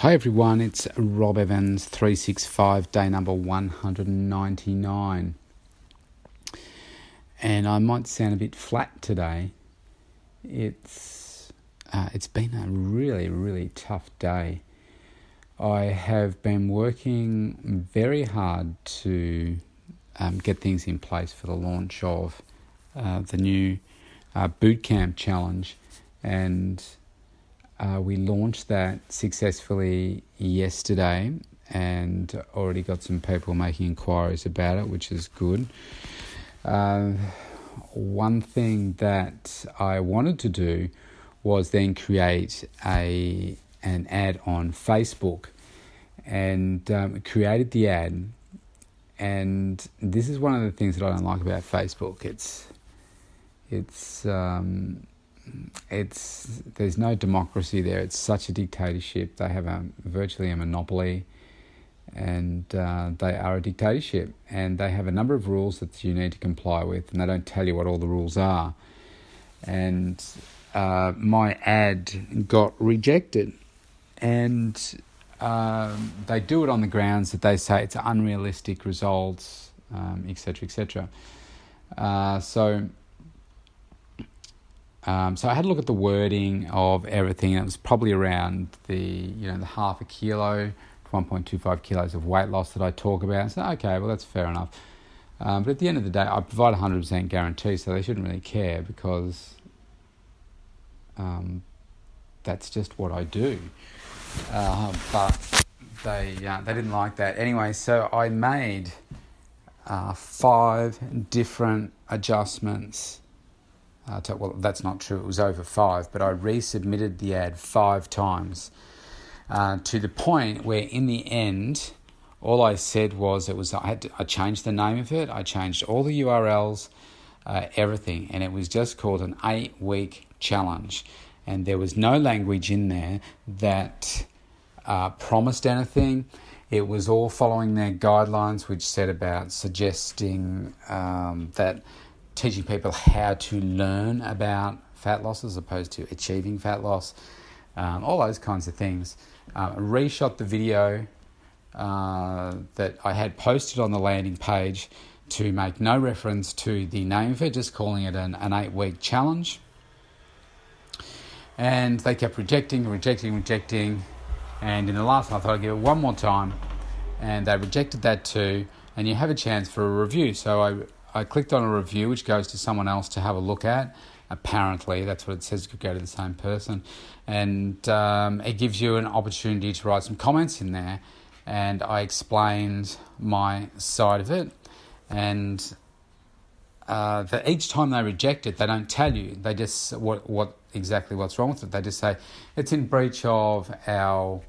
Hi everyone, it's Rob Evans, 365, day number 199. And I might sound a bit flat today. It's uh, it's been a really really tough day. I have been working very hard to um, get things in place for the launch of uh, the new uh, bootcamp challenge, and uh, we launched that successfully yesterday and already got some people making inquiries about it, which is good. Uh, one thing that I wanted to do was then create a an ad on Facebook, and um, created the ad. And this is one of the things that I don't like about Facebook. It's it's um, it's there's no democracy there. It's such a dictatorship. They have a virtually a monopoly, and uh, they are a dictatorship. And they have a number of rules that you need to comply with, and they don't tell you what all the rules are. And uh, my ad got rejected, and um, they do it on the grounds that they say it's unrealistic results, etc., um, etc. Et uh, so um, so I had a look at the wording of everything. And it was probably around the you know the half a kilo, one point two five kilos of weight loss that I talk about. So okay, well that's fair enough. Um, but at the end of the day, I provide a hundred percent guarantee, so they shouldn't really care because um, that's just what I do. Uh, but they uh, they didn't like that anyway. So I made uh, five different adjustments uh, to, well, that's not true. It was over five, but I resubmitted the ad five times uh, to the point where, in the end, all I said was it was I had to, I changed the name of it. I changed all the URLs, uh, everything, and it was just called an eight week challenge. And there was no language in there that uh, promised anything. It was all following their guidelines, which said about suggesting um, that teaching people how to learn about fat loss as opposed to achieving fat loss, um, all those kinds of things. Uh, reshot the video uh, that I had posted on the landing page to make no reference to the name of it, just calling it an, an eight week challenge. And they kept rejecting, rejecting, rejecting. And in the last one, I thought I'd give it one more time. And they rejected that too. And you have a chance for a review. So I I clicked on a review which goes to someone else to have a look at. Apparently, that's what it says. It could go to the same person, and um, it gives you an opportunity to write some comments in there. And I explained my side of it, and uh, that each time they reject it, they don't tell you. They just what what exactly what's wrong with it. They just say it's in breach of our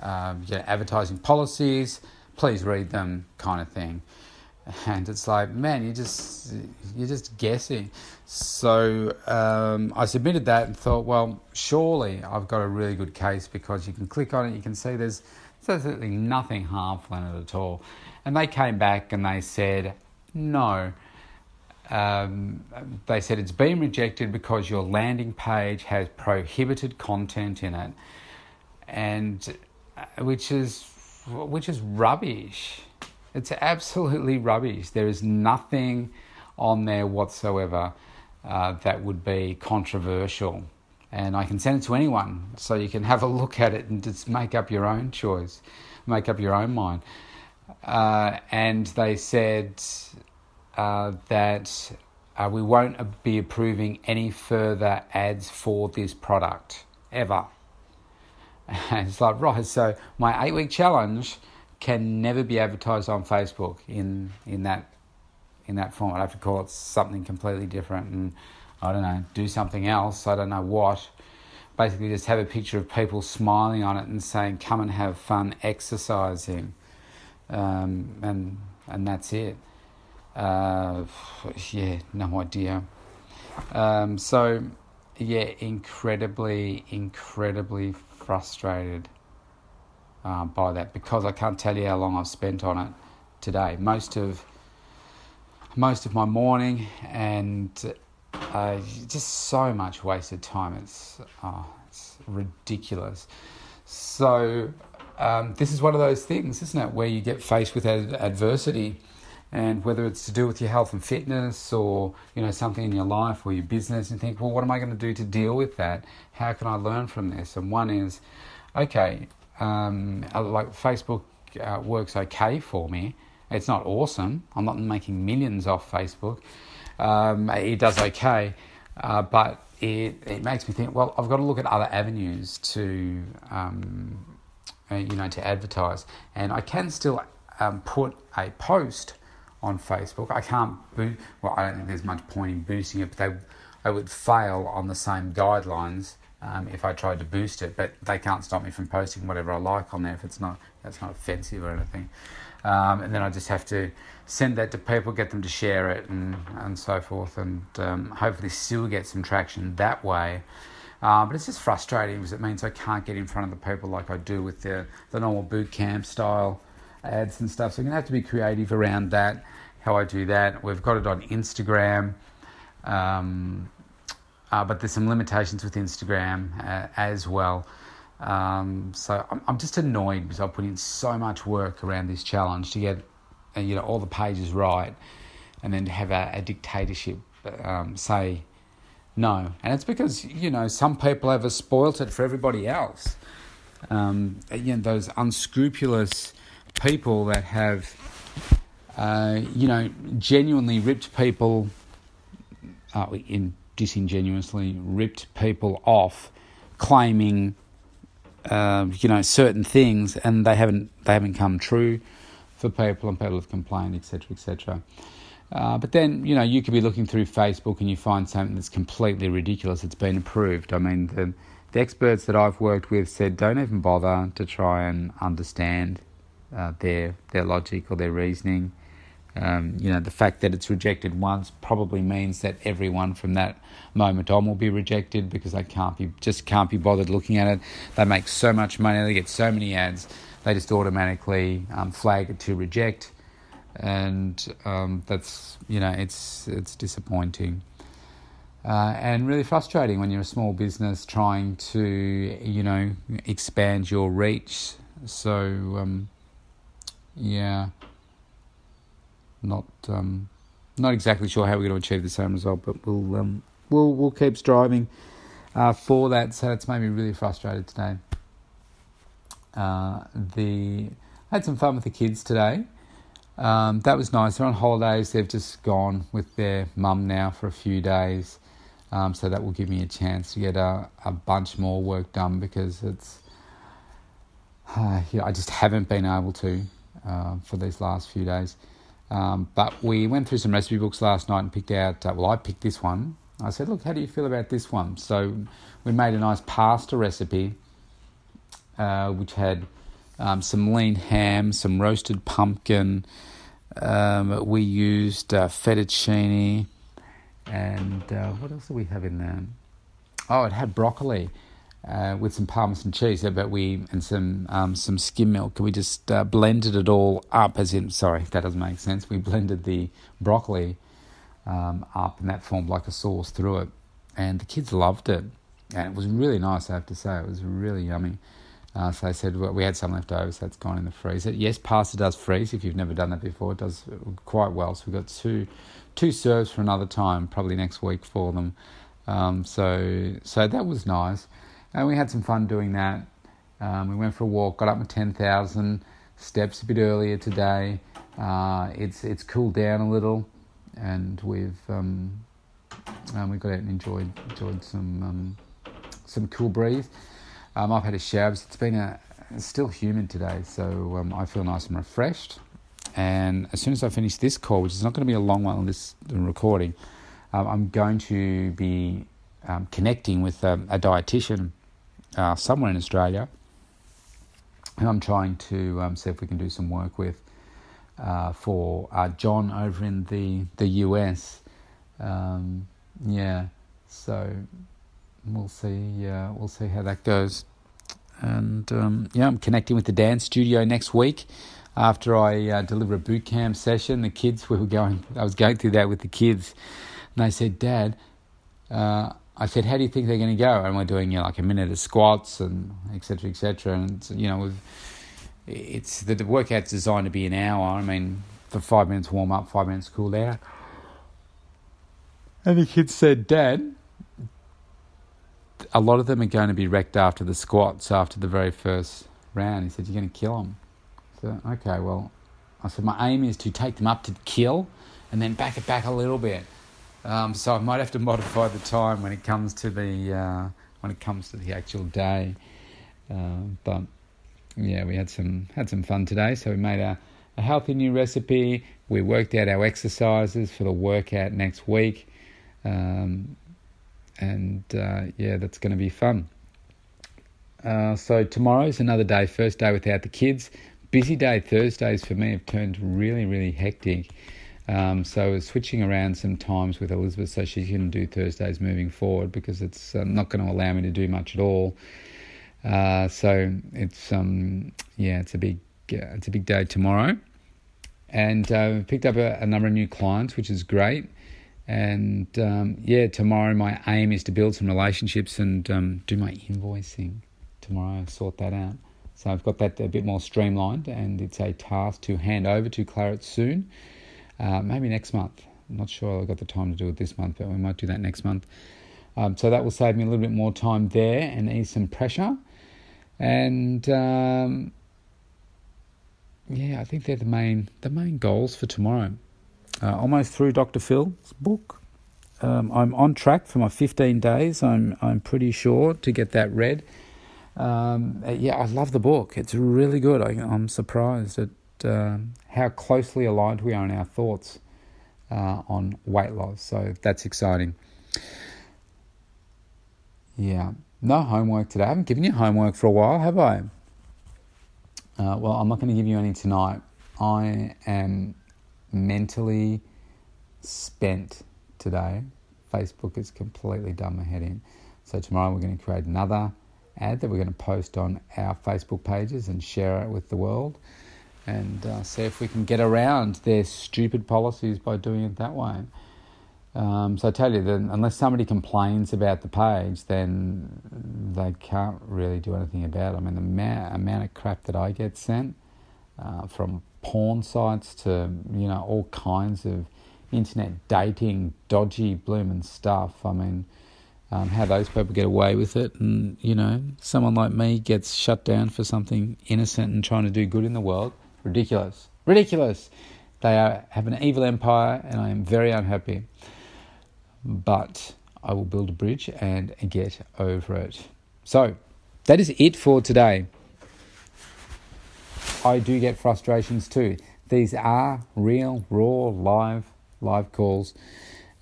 um, advertising policies. Please read them, kind of thing and it's like man you just you're just guessing. So um, i submitted that and thought well surely i've got a really good case because you can click on it you can see there's, there's absolutely nothing harmful in it at all. And they came back and they said no. Um, they said it's been rejected because your landing page has prohibited content in it. And uh, which is which is rubbish it's absolutely rubbish. There is nothing on there whatsoever uh, that would be controversial. And I can send it to anyone so you can have a look at it and just make up your own choice, make up your own mind. Uh, and they said uh, that uh, we won't be approving any further ads for this product ever. And it's like, right, so my eight week challenge can never be advertised on Facebook in in that in that form. I have to call it something completely different, and I don't know, do something else. I don't know what. Basically, just have a picture of people smiling on it and saying, "Come and have fun exercising," um, and and that's it. Uh, yeah, no idea. Um, so, yeah, incredibly, incredibly frustrated uh, by that because I can't tell you how long I've spent on it today. Most of most of my morning and uh, just so much wasted time. It's oh, it's ridiculous. So um, this is one of those things, isn't it, where you get faced with ad- adversity, and whether it's to do with your health and fitness, or you know something in your life or your business, and think, well, what am I going to do to deal with that? How can I learn from this? And one is, okay, um, like Facebook uh, works okay for me. It's not awesome. I'm not making millions off Facebook. Um, it does okay, uh, but it it makes me think. Well, I've got to look at other avenues to um, uh, you know to advertise, and I can still um, put a post on Facebook. I can't boost. Well, I don't think there's much point in boosting it, but they I would fail on the same guidelines um, if I tried to boost it. But they can't stop me from posting whatever I like on there if it's not that's not offensive or anything. Um, and then I just have to send that to people, get them to share it, and and so forth, and um, hopefully still get some traction that way. Uh, but it's just frustrating because it means I can't get in front of the people like I do with the the normal boot camp style ads and stuff. So I'm gonna have to be creative around that. How I do that. We've got it on Instagram. Um, uh, but there's some limitations with Instagram uh, as well. Um, so I'm, I'm just annoyed because I put in so much work around this challenge to get uh, you know all the pages right, and then to have a, a dictatorship um, say no, and it's because you know some people have spoilt it for everybody else. Um, you know those unscrupulous people that have uh, you know genuinely ripped people uh, in disingenuously ripped people off, claiming uh, you know certain things, and they haven't they haven't come true for people, and people have complained, etc., etc. Uh, but then you know you could be looking through Facebook and you find something that's completely ridiculous. It's been approved. I mean the the experts that I've worked with said don't even bother to try and understand uh, their their logic or their reasoning. Um, you know, the fact that it's rejected once probably means that everyone from that moment on will be rejected because they can't be just can't be bothered looking at it. They make so much money, they get so many ads, they just automatically um, flag it to reject, and um, that's you know it's it's disappointing. Uh, and really frustrating when you're a small business trying to, you know, expand your reach. So, um, yeah not um, not exactly sure how we're going to achieve the same result, but we'll um, we'll we'll keep striving uh, for that. So it's made me really frustrated today. Uh, the I had some fun with the kids today. Um, that was nice. They're on holidays. They've just gone with their mum now for a few days. Um, so that will give me a chance to get a, a bunch more work done because it's uh, yeah, I just haven't been able to uh, for these last few days. Um, but we went through some recipe books last night and picked out, uh, well, I picked this one. I said, look, how do you feel about this one? So we made a nice pasta recipe, uh, which had um, some lean ham, some roasted pumpkin. Um, we used uh, fettuccine, and uh, what else do we have in there? Oh, it had broccoli uh, with some parmesan cheese, but we and some um, some skim milk. We just uh, blended it all up. As in, sorry, that doesn't make sense. We blended the broccoli um, up, and that formed like a sauce through it. And the kids loved it, and it was really nice. I have to say, it was really yummy. Uh, so I said well, we had some left over, so that's gone in the freezer. Yes, pasta does freeze. If you've never done that before, it does quite well. So we've got two two serves for another time, probably next week for them. Um, so so that was nice and we had some fun doing that. Um, we went for a walk, got up to 10,000 steps a bit earlier today. Uh, it's it's cooled down a little, and we've um, um, we got out and enjoyed enjoyed some um, some cool breeze. Um, I've had a shower. It's been a it's still humid today, so um, I feel nice and refreshed. And as soon as I finish this call, which is not going to be a long one on this recording, I'm going to be connecting with a dietitian uh, somewhere in Australia, who I'm trying to um, see if we can do some work with uh, for uh, John over in the the US. Um, yeah, so we'll see. Uh, we'll see how that goes. And um, yeah, I'm connecting with the dance studio next week after I uh, deliver a boot camp session. The kids we were going. I was going through that with the kids, and they said, "Dad." Uh, I said, "How do you think they're going to go?" And we're doing you know, like a minute of squats and etc. etc. And you know, it's the, the workout's designed to be an hour. I mean, for five minutes warm up, five minutes cool down. And the kid said, Dad, a lot of them are going to be wrecked after the squats after the very first round. He said, You're going to kill them. So, okay, well, I said, My aim is to take them up to kill and then back it back a little bit. Um, so I might have to modify the time when it comes to the uh, when it comes to the actual day. Uh, but yeah, we had some had some fun today. So we made a, a healthy new recipe. We worked out our exercises for the workout next week, um, and uh, yeah, that's going to be fun. Uh, so tomorrow is another day, first day without the kids. Busy day Thursdays for me have turned really, really hectic. Um, so switching around some times with Elizabeth so she can do Thursdays moving forward because it's uh, not going to allow me to do much at all. Uh, so it's um, yeah, it's a big uh, it's a big day tomorrow, and uh, picked up a, a, number of new clients, which is great. And um, yeah, tomorrow my aim is to build some relationships and um, do my invoicing tomorrow. Sort that out. So I've got that a bit more streamlined, and it's a task to hand over to Claret soon. Uh, maybe next month. I'm not sure I've got the time to do it this month, but we might do that next month. Um, so that will save me a little bit more time there and ease some pressure. And um, yeah, I think they're the main the main goals for tomorrow. Uh, almost through Dr. Phil's book. Um, I'm on track for my 15 days. I'm I'm pretty sure to get that read. Um, yeah, I love the book. It's really good. I, am surprised at uh, how closely aligned we are in our thoughts uh, on weight loss. So that's exciting. Yeah, no homework today. I haven't given you homework for a while, have I? Uh, well, I'm not going to give you any tonight. I am mentally spent today. Facebook has completely done my head in. So tomorrow we're going to create another ad that we're going to post on our Facebook pages and share it with the world and uh, see if we can get around their stupid policies by doing it that way. Um, so I tell you that unless somebody complains about the page, then they can't really do anything about it. I mean, the ma- amount of crap that I get sent uh, from porn sites to you know all kinds of internet dating, dodgy blooming stuff. I mean, um, how those people get away with it, and you know, someone like me gets shut down for something innocent and trying to do good in the world. Ridiculous. Ridiculous. They are, have an evil empire, and I am very unhappy. But I will build a bridge and get over it. So, that is it for today. I do get frustrations too. These are real, raw, live, live calls,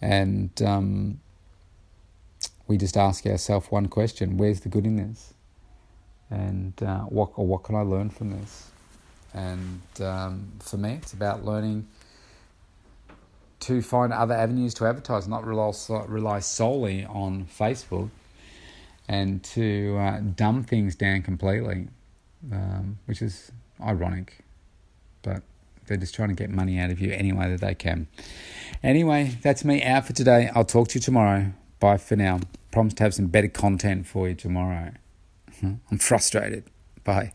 and um, we just ask ourselves one question: Where's the good in this? And uh, what or what can I learn from this? And um, for me, it's about learning to find other avenues to advertise, not rely, rely solely on Facebook, and to uh, dumb things down completely, um, which is ironic. But they're just trying to get money out of you any way that they can. Anyway, that's me out for today. I'll talk to you tomorrow. Bye for now. Promise to have some better content for you tomorrow. I'm frustrated. Bye.